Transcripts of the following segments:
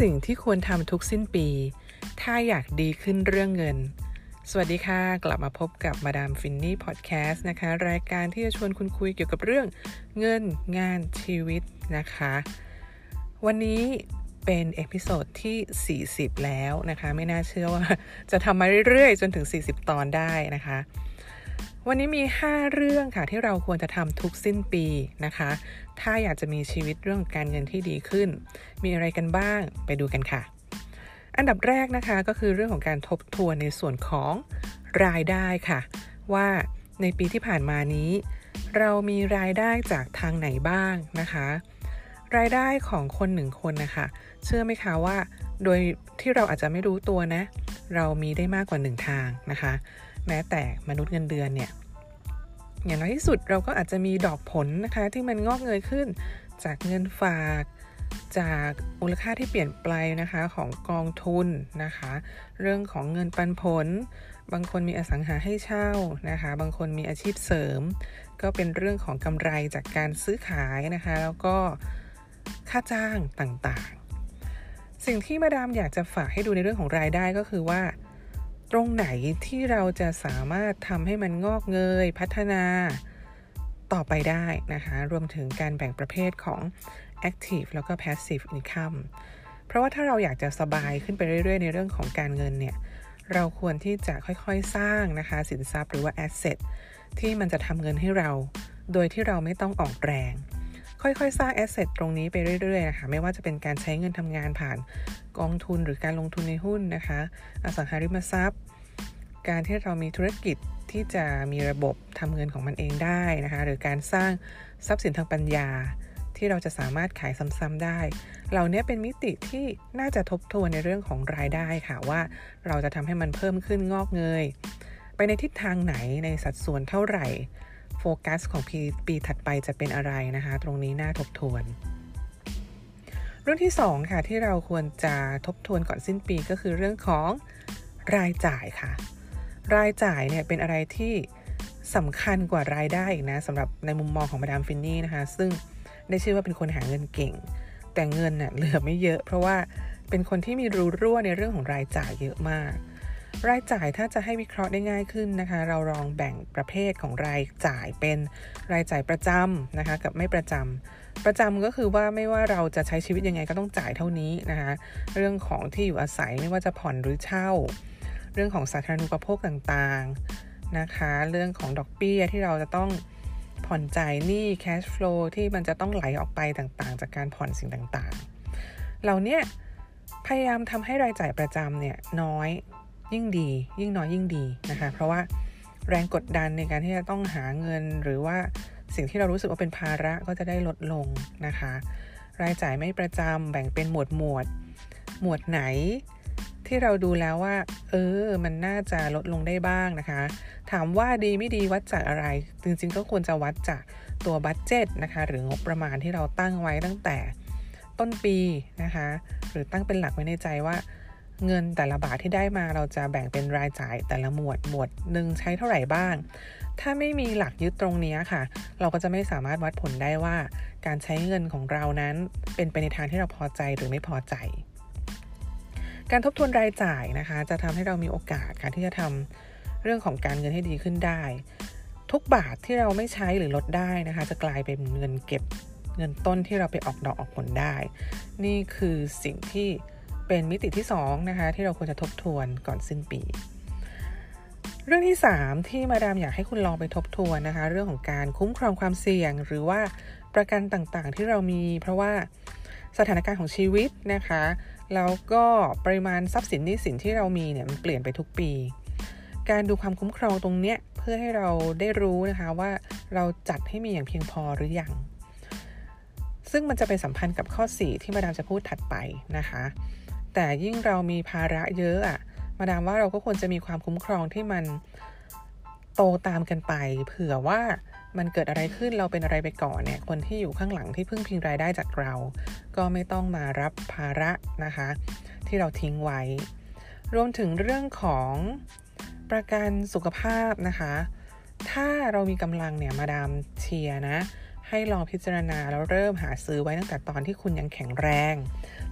สิ่งที่ควรทำทุกสิ้นปี ถ้าอยากดีขึ้นเรื่องเงิน สวัสดีค่ะ กลับมาพบกับมาดามฟินนี่พอดแคสต์นะคะ รายการที่จะชวนคุณคุยเกี่ยวกับเรื่องเงินงานชีวิตนะคะ วันนี้เป็น episode ที่ 40 แล้วนะคะ ไม่น่าเชื่อว่าจะทำมาเรื่อยๆ จนถึง 40 ตอนได้นะคะ วันนี้มี 5 เรื่องค่ะที่เราควรจะทำทุกสิ้นปีนะคะ ถ้าอยากจะมีชีวิตเรื่องการเงินที่ดีขึ้น มีอะไรกันบ้างไปดูกันค่ะ อันดับแรกนะคะก็คือเรื่องของการทบทวนในส่วนของรายได้ค่ะ ว่าในปีที่ผ่านมานี้ เรามีรายได้จากทางไหนบ้างนะคะ รายได้ของคนหนึ่งคนนะคะเชื่อไหมคะว่า โดยที่เราอาจจะไม่รู้ตัวนะ เรามีได้มากกว่าหนึ่งทางนะคะ แม้แต่มนุษย์เงินเดือนเนี่ยอย่างน้อยที่สุดเราก็อาจจะมีดอกผลนะคะที่มันงอกเงยขึ้นจากเงินฝาก จากมูลค่าที่เปลี่ยนไปนะคะของกองทุนนะคะ เรื่องของเงินปันผล บางคนมีอสังหาให้เช่านะคะ บางคนมีอาชีพเสริม ก็เป็นเรื่องของกำไรจากการซื้อขายนะคะ แล้วก็ค่าจ้างต่างๆ สิ่งที่มาดามอยากจะฝากให้ดูในเรื่องของรายได้ก็คือว่า ตรงไหนที่เราจะสามารถทำให้มันงอกเงย พัฒนาต่อไปได้นะคะ รวมถึงการแบ่งประเภทของ active แล้วก็ passive income เพราะว่าถ้าเราอยากจะสบายขึ้นไปเรื่อย ๆ ในเรื่องของการเงินเนี่ย เราควรที่จะค่อยๆสร้างนะคะ สินทรัพย์หรือว่า asset ที่มันจะทำเงินให้เรา โดยที่เราไม่ต้องออกแรง ค่อยๆ สร้าง asset ตรงนี้ไปเรื่อยๆนะคะไม่ว่าจะเป็นการใช้เงินทำงานผ่านกองทุนหรือการลงทุนในหุ้นนะคะ อสังหาริมทรัพย์ การที่เรามีธุรกิจที่จะมีระบบทำเงินของมันเองได้นะคะ หรือการสร้างทรัพย์สินทางปัญญาที่เราจะสามารถขายซ้ำๆได้ เหล่านี้เป็นมิติที่น่าจะทบทวนในเรื่องของรายได้ค่ะว่าเราจะทำให้มันเพิ่มขึ้นงอกเงย ไปในทิศทางไหนในสัดส่วนเท่าไหร่ โฟกัสของปีปีถัดไปจะเป็นอะไรนะคะ ตรงนี้น่าทบทวนเรื่องที่ 2 ค่ะ ที่เราควรจะทบทวนก่อนสิ้นปีก็คือเรื่องของรายจ่ายค่ะ รายจ่ายเนี่ยเป็นอะไรที่สำคัญกว่ารายได้อีกนะสำหรับในมุมมองของมาดามฟินนี่นะคะ ซึ่งได้ชื่อว่าเป็นคนหาเงินเก่ง แต่เงินเน่ยเหลือไม่เยอะ เพราะว่าเป็นคนที่มีรูรั่วในเรื่องของรายจ่ายเยอะมาก รายจ่ายถ้าจะให้วิเคราะห์ได้ง่ายขึ้นนะคะ เราลองแบ่งประเภทของรายจ่ายเป็นรายจ่ายประจำนะคะกับไม่ประจำประจำก็คือว่าไม่ว่าเราจะใช้ชีวิตยังไงก็ต้องจ่ายเท่านี้นะคะเรื่องของที่อยู่อาศัยไม่ว่าจะผ่อนหรือเช่า เรื่องของสาธารณูปโภคต่างๆนะคะ เรื่องของดอกเบี้ยที่เราจะต้องผ่อนจ่ายหนี้ cash flow ที่มันจะต้องไหลออกไปต่างๆ จากการผ่อนสิ่งต่างๆเรานี่ยพยายามทำให้รายจ่ายประจำเนี่ยน้อย ยิ่งดียิ่งน้อยยิ่งดีนะคะเพราะว่าแรงกดดันในการที่จะต้องหาเงินหรือว่าสิ่งที่เรารู้สึกว่าเป็นภาระก็จะได้ลดลงนะคะ รายจ่ายไม่ประจำแบ่งเป็นหมวดหมวด หมวดไหนที่เราดูแล้วว่า เออ มันน่าจะลดลงได้บ้างนะคะ ถามว่าดีไม่ดีวัดจากอะไร จริงๆก็ควรจะวัดจากตัวบัตเจ็ตนะคะ หรืองบประมาณที่เราตั้งไว้ตั้งแต่ต้นปีนะคะ หรือตั้งเป็นหลักไว้ในใจว่า เงินแต่ละบาทที่ได้มาเราจะแบ่งเป็นรายจ่ายแต่ละหมวดหมวดหนึ่งใช้เท่าไหร่บ้าง ถ้าไม่มีหลักยึดตรงนี้ค่ะ เราก็จะไม่สามารถวัดผลได้ว่า การใช้เงินของเรานั้นเป็นไปในทางที่เราพอใจหรือไม่พอใจ การทบทวนรายจ่ายนะคะ จะทำให้เรามีโอกาสค่ะที่จะทำเรื่องของการเงินให้ดีขึ้นได้ ทุกบาทที่เราไม่ใช้หรือลดได้นะคะ จะกลายเป็นเงินเก็บเงินต้นที่เราไปออกดอกออกผลได้ นี่คือสิ่งที่ เป็นมิติที่2นะคะที่เราควรจะทบทวนก่อนสิ้นปี เรื่องที่ 3 ที่มาดามอยากให้คุณลองไปทบทวนนะคะ เรื่องของการคุ้มครองความเสี่ยง หรือว่าประกันต่างๆที่เรามี เพราะว่าสถานการณ์ของชีวิตนะคะแล้วก็ปริมาณทรัพย์สินหนี้สินที่เรามีเนี่ยมันเปลี่ยนไปทุกปี การดูความคุ้มครองตรงเนี้ยเพื่อให้เราได้รู้นะคะว่าเราจัดให้มีอย่างเพียงพอหรือยังซึ่งมันจะไปสัมพันธ์กับข้อ 4 ที่มาดามจะพูดถัดไปนะคะ แต่ยิ่งเรามีภาระเยอะอะมาดามว่าเราก็ควรจะมีความคุ้มครองที่มันโตตามกันไป เผื่อว่ามันเกิดอะไรขึ้นเราเป็นอะไรไปก่อนเนี่ยคนที่อยู่ข้างหลังที่พึ่งพิงรายได้จากเรา ก็ไม่ต้องมารับภาระนะคะ ที่เราทิ้งไว้ รวมถึงเรื่องของประกันสุขภาพนะคะ ถ้าเรามีกำลังเนี่ยมาดามเชียร์นะ ให้ลองพิจารณาแล้วเริ่มหาซื้อไว้ตั้งแต่ตอนที่คุณยังแข็งแรง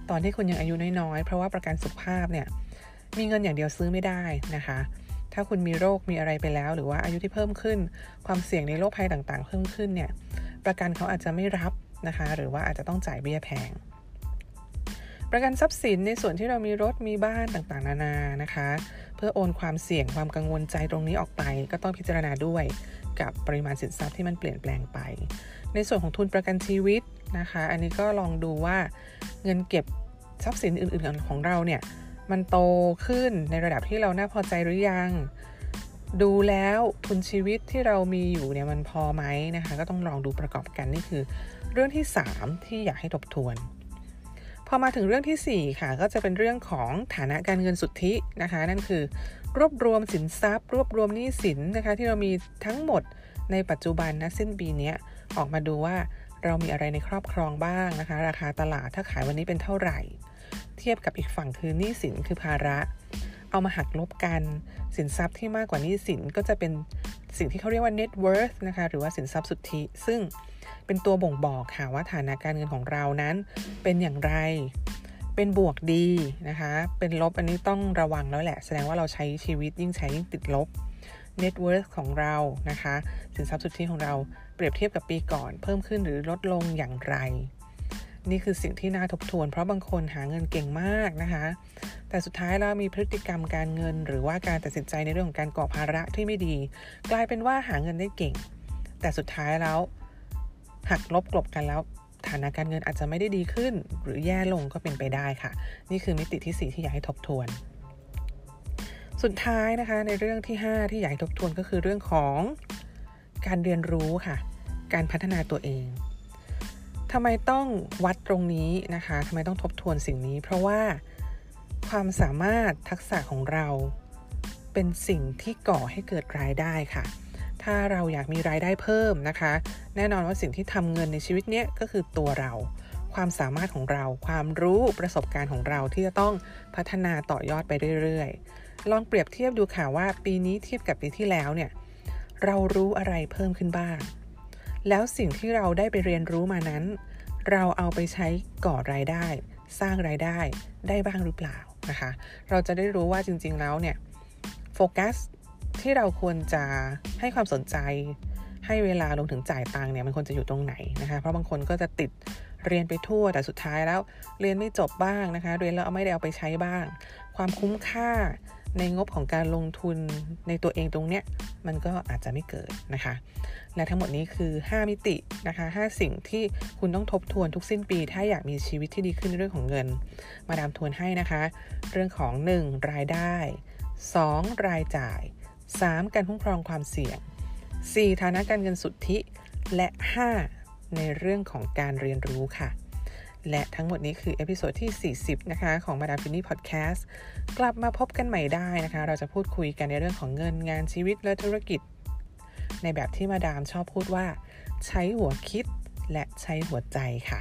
ตอนที่คุณยังอายุน้อยๆ เพราะว่าประกันสุขภาพเนี่ยมีเงินอย่างเดียวซื้อไม่ได้นะคะ ถ้าคุณมีโรคมีอะไรไปแล้ว หรือว่าอายุที่เพิ่มขึ้น ความเสี่ยงในโรคภัยต่างๆ เพิ่มขึ้นเนี่ยประกันเขาอาจจะไม่รับนะคะ หรือว่าอาจจะต้องจ่ายเบี้ยแพง ประกันทรัพย์สินในส่วนที่เรามีรถมีบ้านต่างๆ นานานะคะ พื่อโอนความเสี่ยงความกังวลใจตรงนี้ออกไป ก็ต้องพิจารณาด้วยกับปริมาณสินทรัพย์ที่มันเปลี่ยนแปลงไป ในส่วนของทุนประกันชีวิตนะคะ อันนี้ก็ลองดูว่าเงินเก็บทรัพย์สินอื่นๆของเราเนี่ยมันโตขึ้นในระดับที่เราน่าพอใจหรือยัง ดูแล้วทุนชีวิตที่เรามีอยู่เนี่ยมันพอไหมนะคะ ก็ต้องลองดูประกอบกันนี่คือ เรื่องที่ 3 ที่อยากให้ทบทวน อมาถึงเรื่องที่ 4 ค่ะ ก็จะเป็นเรื่องของฐานะการเงินสุทธินะคะ นั่นคือ รวบรวมสินทรัพย์ รวบรวมหนี้สินนะคะ ที่เรามีทั้งหมดในปัจจุบันนะสิ้นปีนี้ออกมาดูว่าเรามีอะไรในครอบครองบ้างนะคะ ราคาตลาดถ้าขายวันนี้เป็นเท่าไหร่ เทียบกับอีกฝั่งคือหนี้สินคือภาระ เอามาหักลบกัน สินทรัพย์ที่มากกว่าหนี้สินก็จะเป็นสิ่งที่เขาเรียกว่า net worth นะคะ หรือว่าสินทรัพย์สุทธิ ซึ่ง เป็นตัวบ่งบอกค่ะว่าฐานะการเงินของเรานั้นเป็นอย่างไร เป็นบวกดีนะคะ เป็นลบอันนี้ต้องระวังแล้วแหละ แสดงว่าเราใช้ชีวิตยิ่งใช้ยิ่งติดลบ net worth ของเรานะคะ สินทรัพย์สุทธิของเราเปรียบเทียบกับปีก่อน เพิ่มขึ้นหรือลดลงอย่างไร นี่คือสิ่งที่น่าทบทวน เพราะบางคนหาเงินเก่งมากนะคะ แต่สุดท้ายแล้วมีพฤติกรรมการเงิน หรือว่าการตัดสินใจในเรื่องของการก่อภาระที่ไม่ดี กลายเป็นว่าหาเงินได้เก่ง แต่สุดท้ายแล้ว หักลบกลบกันแล้วฐานะการเงินอาจจะไม่ได้ดีขึ้น หรือแย่ลงก็เป็นไปได้ค่ะ นี่คือมิติที่ 4 ที่อยากให้ทบทวน สุดท้ายนะคะในเรื่องที่ 5 ที่อยากให้ทบทวนก็คือเรื่องของการเรียนรู้ค่ะ การพัฒนาตัวเองทำไมต้องวัดตรงนี้นะคะทำไมต้องทบทวนสิ่งนี้ เพราะว่าความสามารถทักษะของเราเป็นสิ่งที่ก่อให้เกิดรายได้ค่ะ ถ้าเราอยากมีรายได้เพิ่มนะคะ แน่นอนว่าสิ่งที่ทำเงินในชีวิตเนี้ยก็คือตัวเรา ความสามารถของเรา ความรู้ประสบการณ์ของเราที่จะต้องพัฒนาต่อยอดไปเรื่อยๆ ลองเปรียบเทียบดูค่ะว่า ปีนี้เทียบกับปีที่แล้วเนี่ยเรารู้อะไรเพิ่มขึ้นบ้าง แล้วสิ่งที่เราได้ไปเรียนรู้มานั้น เราเอาไปใช้ก่อรายได้ สร้างรายได้ได้บ้างหรือเปล่านะคะ เราจะได้รู้ว่าจริงๆแล้วเนี่ยโฟกัส ที่เราควรจะให้ความสนใจให้เวลาลงถึงจ่ายตังค์เนี่ยมันควรจะอยู่ตรงไหนนะคะเพราะบางคนก็จะติดเรียนไปทั่วแต่สุดท้ายแล้วเรียนไม่จบบ้างนะคะ เรียนแล้วเอาไม่ได้เอาไปใช้บ้าง ความคุ้มค่าในงบของการลงทุนในตัวเองตรงเนี้ยมันก็อาจจะไม่เกิดนะคะ และทั้งหมดนี้คือ 5 มิตินะคะ 5 สิ่งที่คุณต้องทบทวนทุกสิ้นปี ถ้าอยากมีชีวิตที่ดีขึ้นในเรื่องของเงิน มาดามทวนให้นะคะ เรื่องของ 1. รายได้ 2. รายจ่าย 3. การคุ้มครองความเสี่ยง 4. ฐานะการเงินสุทธิ และ 5. ในเรื่องของการเรียนรู้ค่ะ และทั้งหมดนี้คือ episode ที่ 40 นะคะ ของมาดามฟินนี่พอดแคสต์กลับมาพบกันใหม่ได้นะคะ เราจะพูดคุยกันในเรื่องของเงินงานชีวิตและธุรกิจ ในแบบที่มาดามชอบพูดว่า ใช้หัวคิดและใช้หัวใจค่ะ